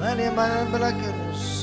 Mani Balakarus.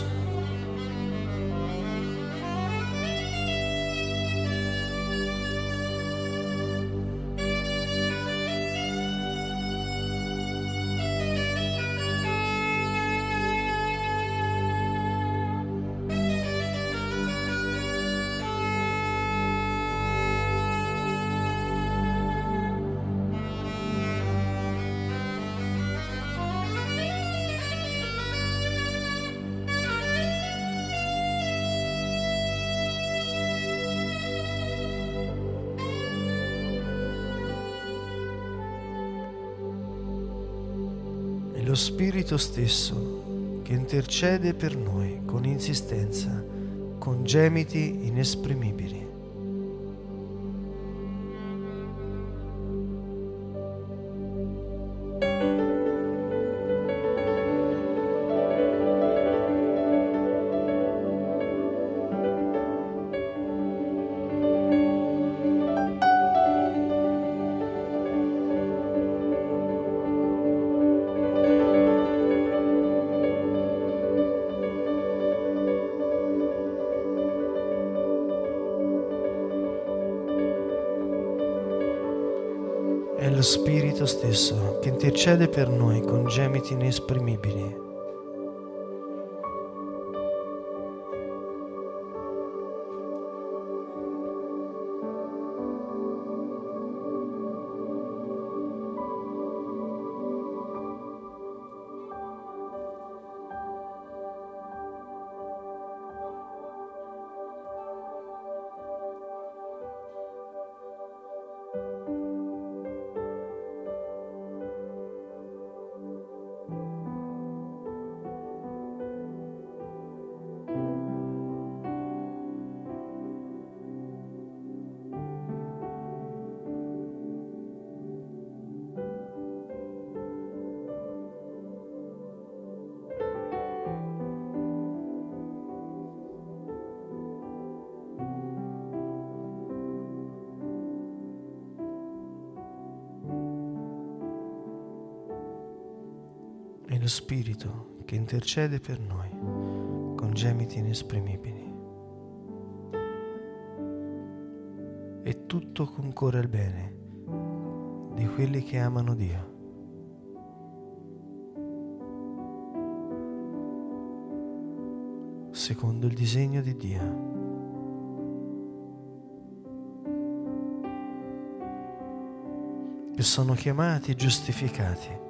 Spirito stesso che intercede per noi con insistenza, con gemiti inesprimibili. Spirito stesso che intercede per noi con gemiti inesprimibili. Lo Spirito che intercede per noi con gemiti inesprimibili. E tutto concorre al bene di quelli che amano Dio. Secondo il disegno di Dio. che sono chiamati e giustificati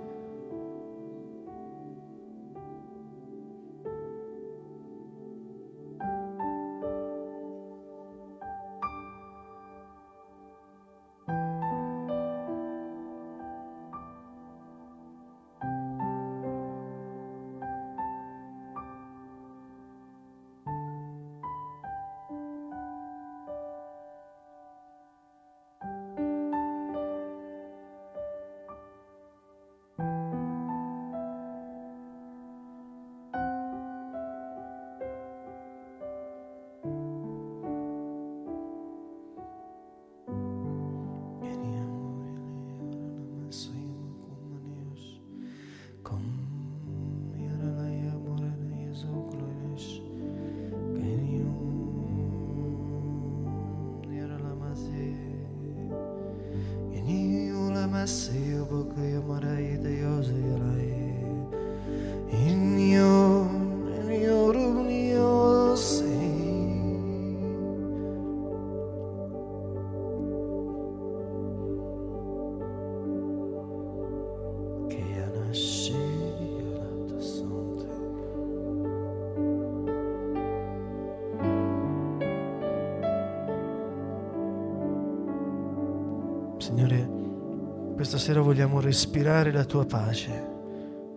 sera vogliamo respirare la tua pace,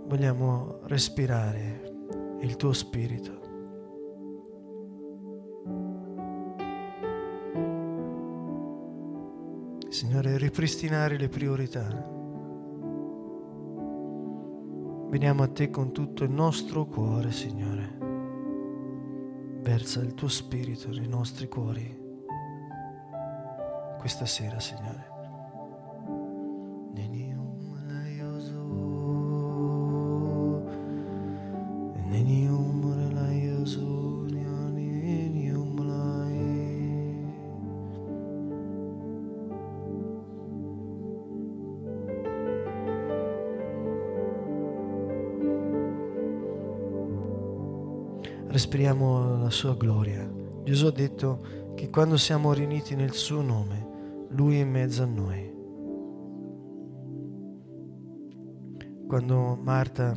vogliamo respirare il tuo spirito. Signore, ripristinare le priorità. Veniamo a te con tutto il nostro cuore, Signore. Versa il tuo spirito nei nostri cuori questa sera, Signore. Respiriamo la sua gloria. Gesù ha detto che quando siamo riuniti nel suo nome, Lui è in mezzo a noi. Quando Marta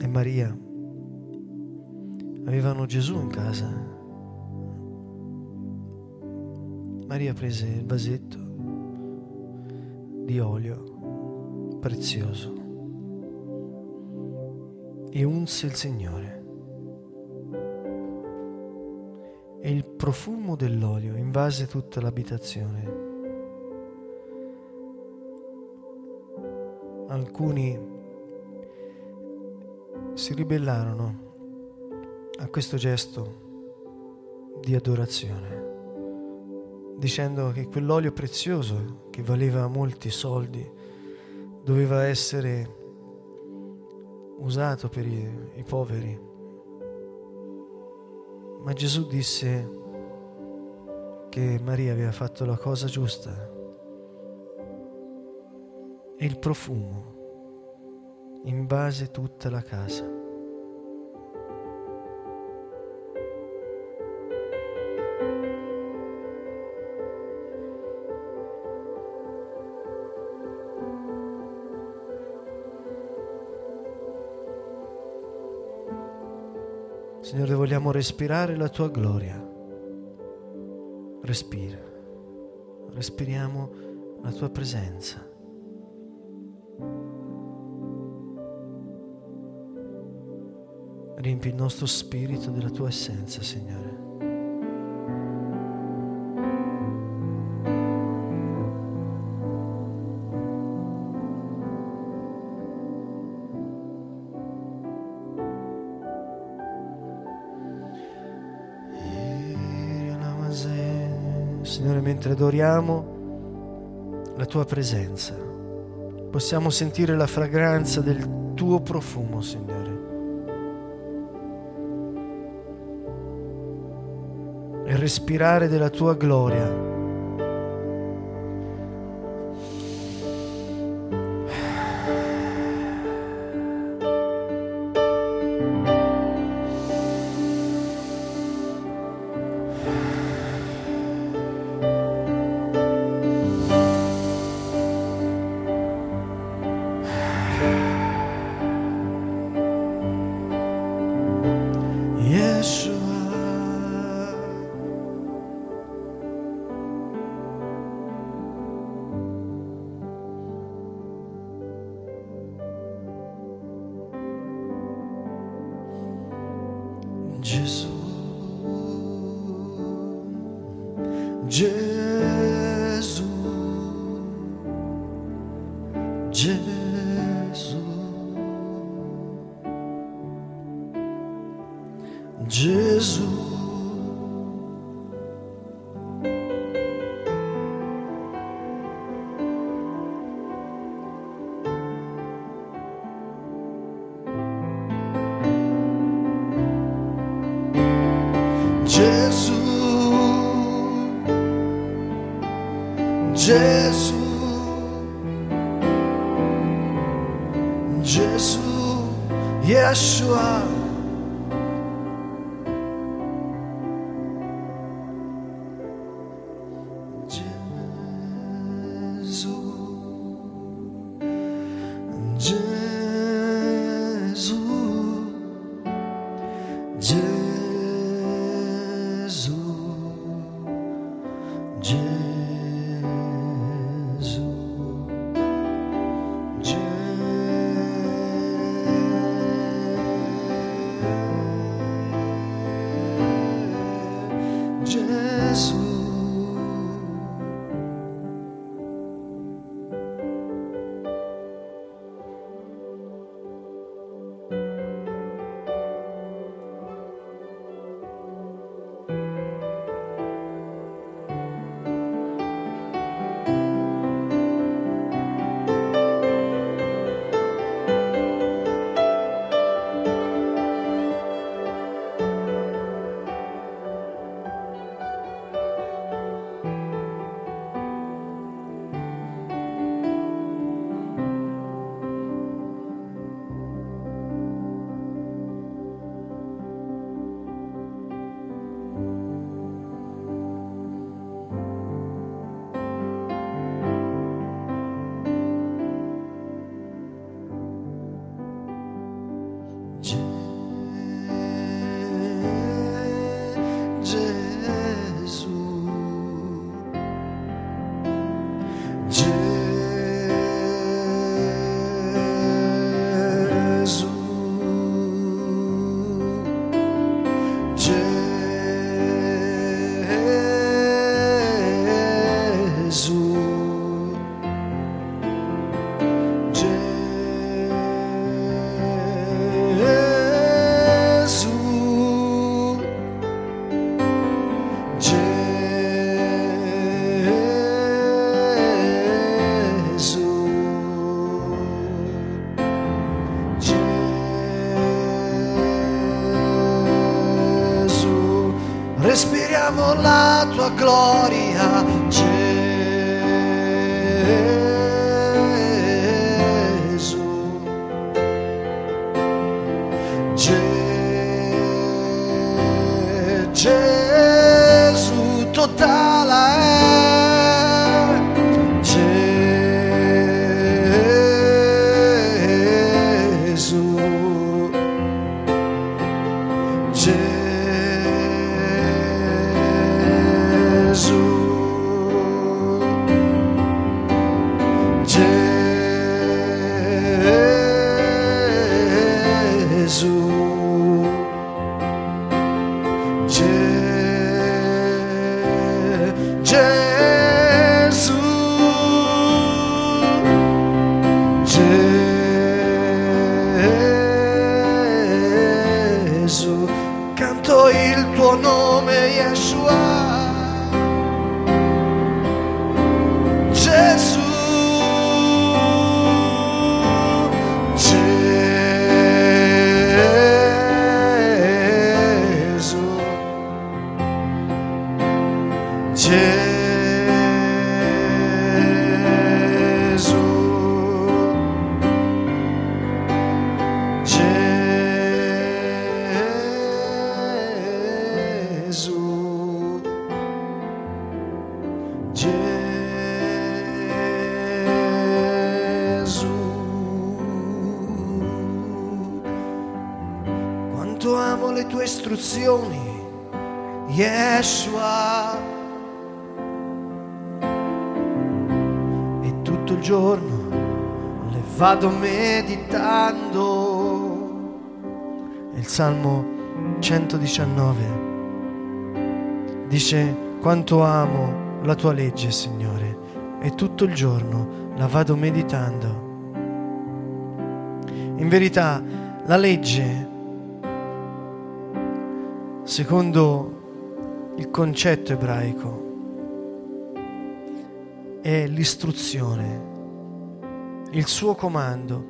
e Maria avevano Gesù in casa, Maria prese il vasetto di olio prezioso e unse il Signore. E il profumo dell'olio invase tutta l'abitazione. Alcuni si ribellarono a questo gesto di adorazione, dicendo che quell'olio prezioso, che valeva molti soldi, doveva essere usato per i, i poveri. Ma Gesù disse che Maria aveva fatto la cosa giusta e il profumo invase tutta la casa. Signore, vogliamo respirare la tua gloria. Respira. Respiriamo la tua presenza. Riempi il nostro spirito della tua essenza, Signore. Signore, mentre adoriamo la tua presenza, possiamo sentire la fragranza del tuo profumo, Signore. E respirare della tua gloria. Gesù. Gesù. Just gloria, Gesù. Ge- Gesù totale vado meditando. Il Salmo 119 dice quanto amo la tua legge, Signore, e tutto il giorno la vado meditando. In verità, la legge, secondo il concetto ebraico, è l'istruzione, il suo comando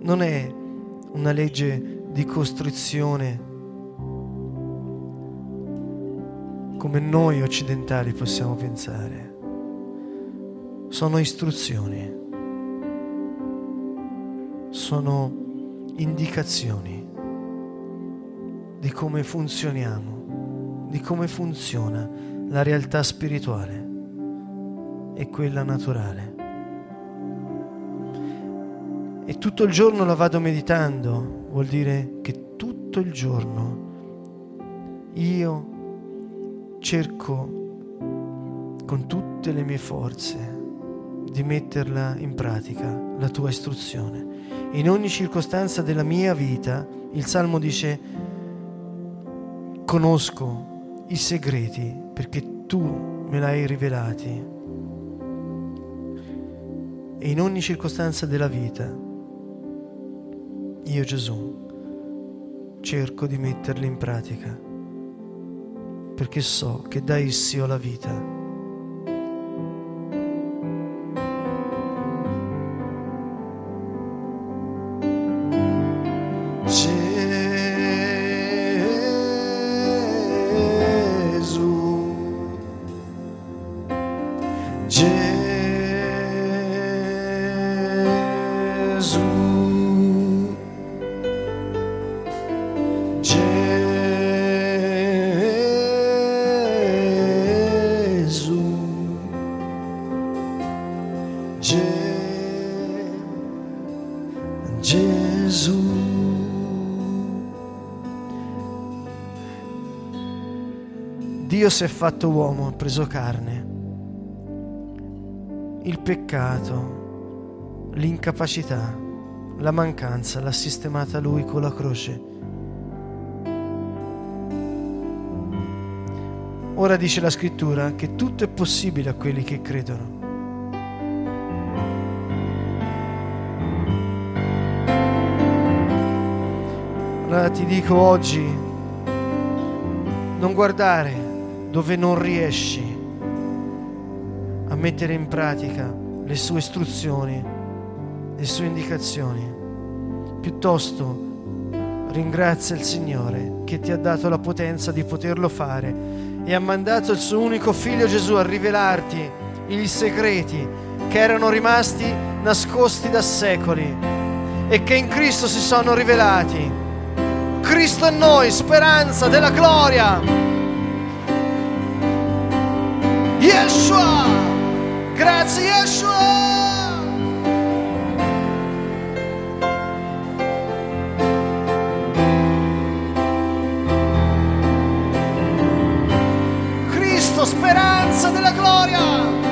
non è una legge di costrizione come noi occidentali possiamo pensare. Sono istruzioni, sono indicazioni di come funzioniamo, di come funziona la realtà spirituale e quella naturale. E tutto il giorno la vado meditando, vuol dire che tutto il giorno io cerco con tutte le mie forze di metterla in pratica, la tua istruzione. In ogni circostanza della mia vita, il Salmo dice, conosco i segreti perché tu me l'hai rivelati. E in ogni circostanza della vita, io Gesù cerco di metterli in pratica perché so che da essi ho la vita. Gesù. Dio si è fatto uomo, ha preso carne. Il peccato, l'incapacità, la mancanza l'ha sistemata lui con la croce. Ora dice la scrittura che tutto è possibile a quelli che credono. Allora ti dico oggi, non guardare dove non riesci a mettere in pratica le sue istruzioni, le sue indicazioni. Piuttosto ringrazia il Signore che ti ha dato la potenza di poterlo fare e ha mandato il suo unico figlio Gesù a rivelarti i segreti che erano rimasti nascosti da secoli e che in Cristo si sono rivelati. Cristo in noi, speranza della gloria. Yeshua, grazie Yeshua. speranza della gloria.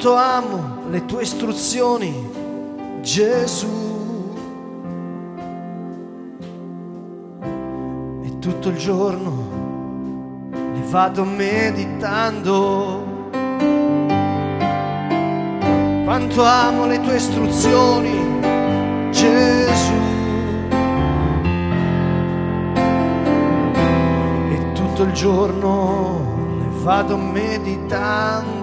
Quanto amo le tue istruzioni, Gesù. Tutto il giorno le vado meditando. Quanto amo le tue istruzioni, Gesù. E tutto il giorno le vado meditando.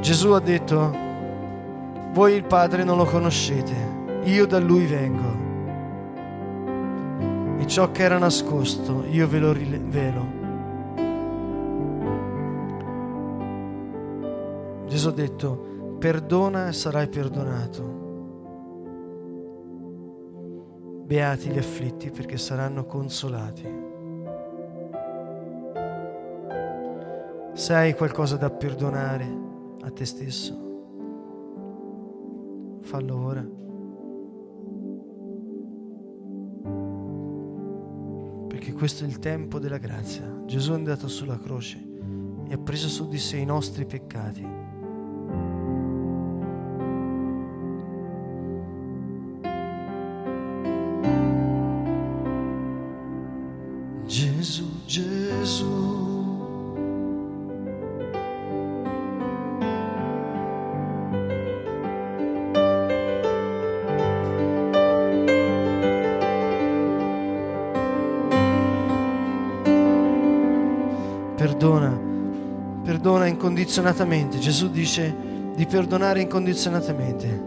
Gesù ha detto, voi il Padre non lo conoscete, io da Lui vengo. E ciò che era nascosto io ve lo rivelo. Gesù ha detto, perdona e sarai perdonato. Beati gli afflitti perché saranno consolati. Se hai qualcosa da perdonare, a te stesso. Fallo ora. Questo è il tempo della grazia. Gesù è andato sulla croce e ha preso su di sé i nostri peccati. Perdona, perdona incondizionatamente. Gesù dice di perdonare incondizionatamente.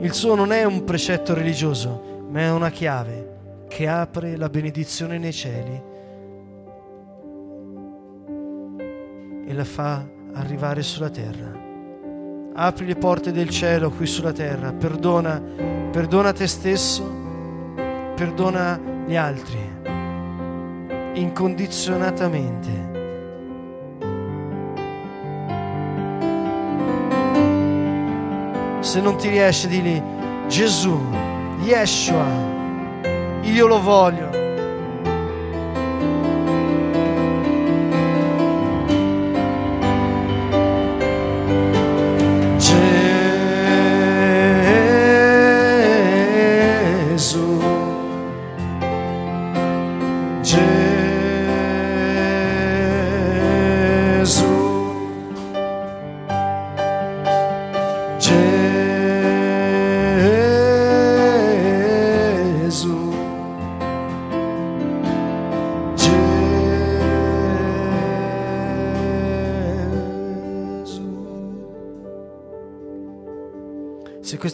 Il suo non è un precetto religioso, ma è una chiave che apre la benedizione nei cieli e la fa arrivare sulla terra. Apri le porte del cielo qui sulla terra, perdona, perdona te stesso, perdona gli altri, incondizionatamente. Se non ti riesce, di lì, Gesù, Yeshua, io lo voglio.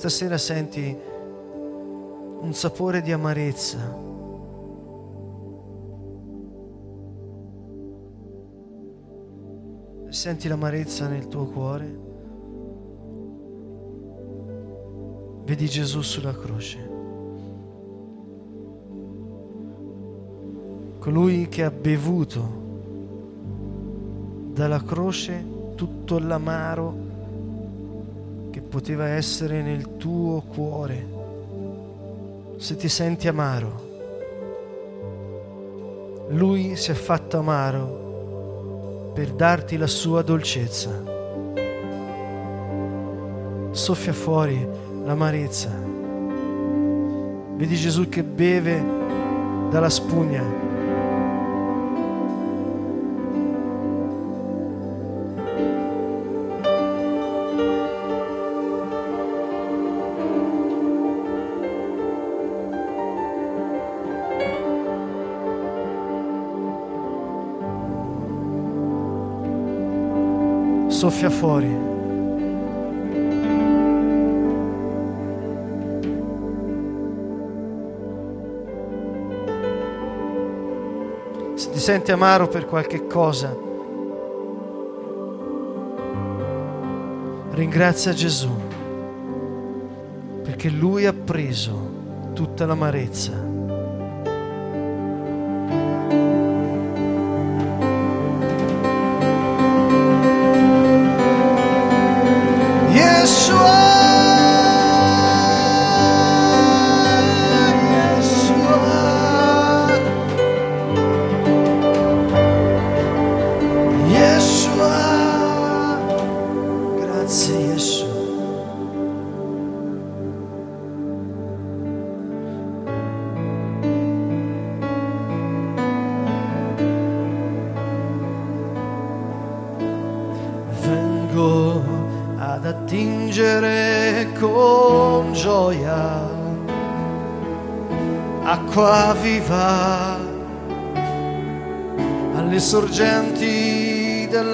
Questa sera senti un sapore di amarezza, senti l'amarezza nel tuo cuore, Vedi Gesù sulla croce. Colui che ha bevuto dalla croce tutto l'amaro poteva essere nel tuo cuore. Se ti senti amaro, lui si è fatto amaro per darti la sua dolcezza. Soffia fuori l'amarezza. Vedi Gesù che beve dalla spugna soffia fuori. Se ti senti amaro per qualche cosa, ringrazia Gesù perché Lui ha preso tutta l'amarezza.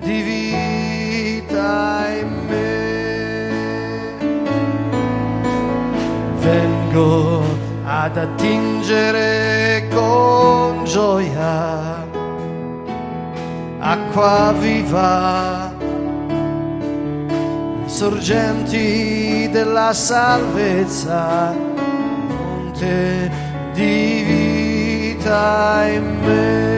di vita in me. Vengo ad attingere con gioia acqua viva, sorgenti della salvezza, fonte di vita in me.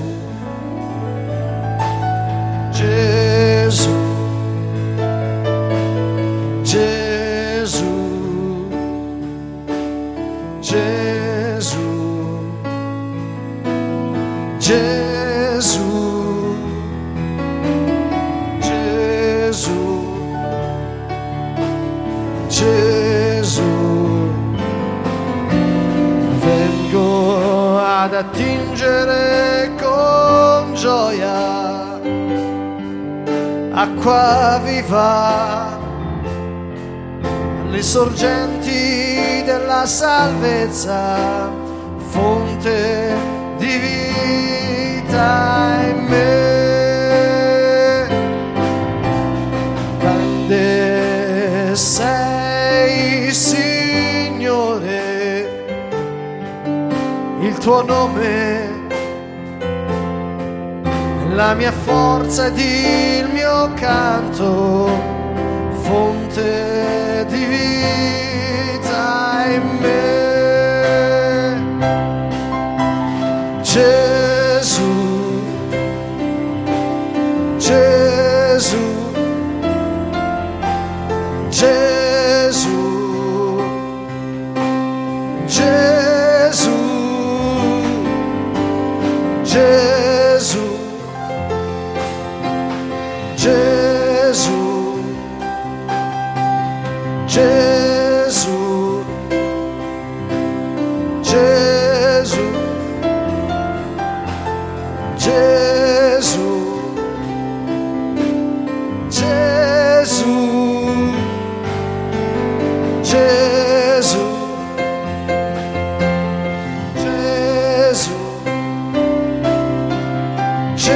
La mia forza ed il mio canto, fonte di vita in me.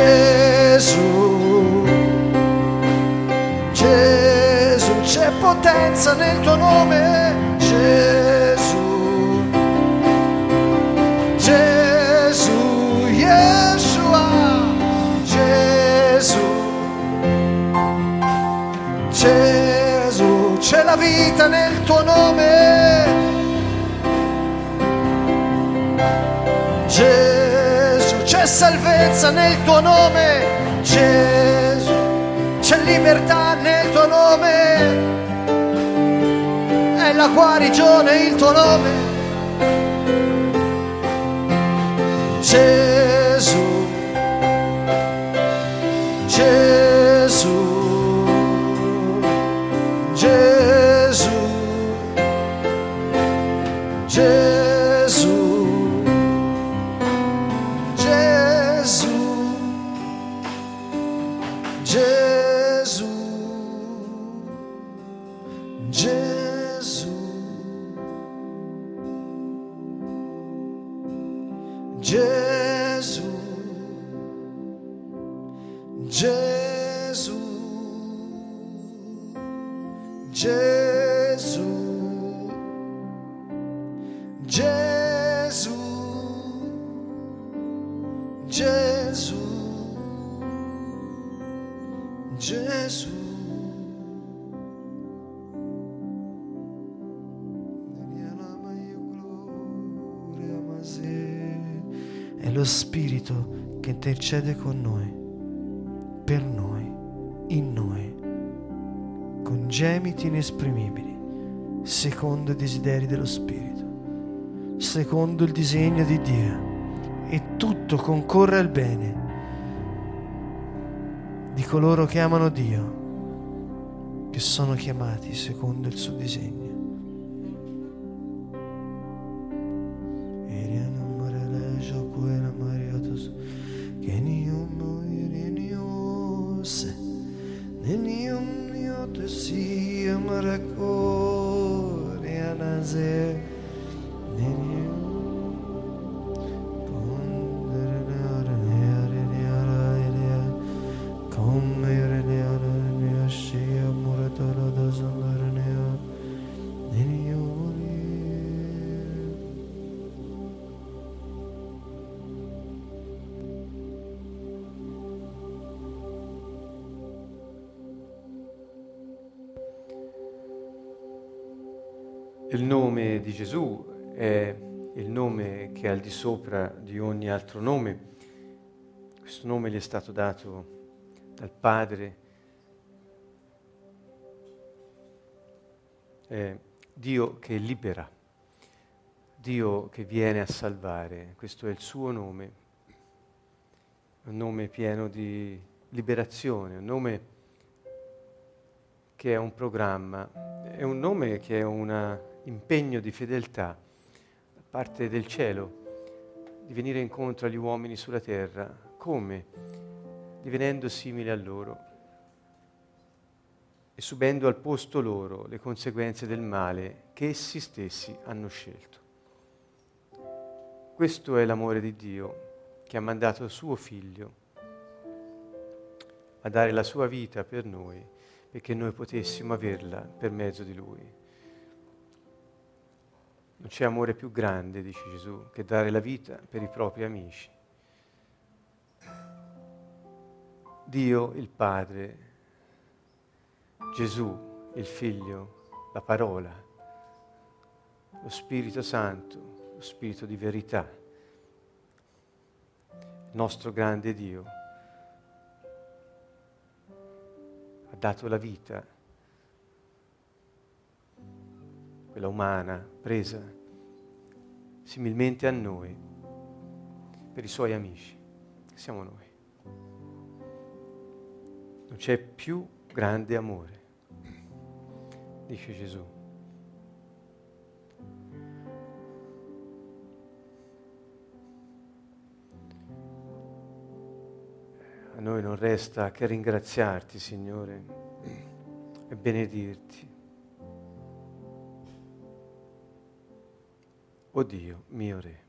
Gesù, Gesù, c'è potenza nel tuo nome, Gesù, Gesù, Yeshua, Gesù, Gesù, c'è la vita nel tuo nome. Salvezza nel tuo nome, Gesù, c'è libertà nel tuo nome, è la guarigione il tuo nome, Gesù, Gesù, intercede con noi, per noi, in noi, con gemiti inesprimibili, secondo i desideri dello Spirito, secondo il disegno di Dio e tutto concorre al bene di coloro che amano Dio, che sono chiamati secondo il suo disegno. Di sopra di ogni altro nome. Questo nome gli è stato dato dal Padre. È Dio che libera, Dio che viene a salvare. Questo è il suo nome, un nome pieno di liberazione, un nome che è un programma, è un nome che è un impegno di fedeltà da parte del cielo di venire incontro agli uomini sulla terra. Come? Divenendo simile a loro e subendo al posto loro le conseguenze del male che essi stessi hanno scelto. Questo è l'amore di Dio che ha mandato suo figlio a dare la sua vita per noi che noi potessimo averla per mezzo di Lui. Non c'è amore più grande, dice Gesù, che dare la vita per i propri amici. Dio il Padre, Gesù il Figlio, la parola, lo Spirito Santo, lo Spirito di verità, il nostro grande Dio ha dato la vita, quella umana, presa similmente a noi, per i suoi amici, che siamo noi. Non c'è più grande amore, dice Gesù. A noi non resta che ringraziarti, Signore, e benedirti. O Dio mio Re.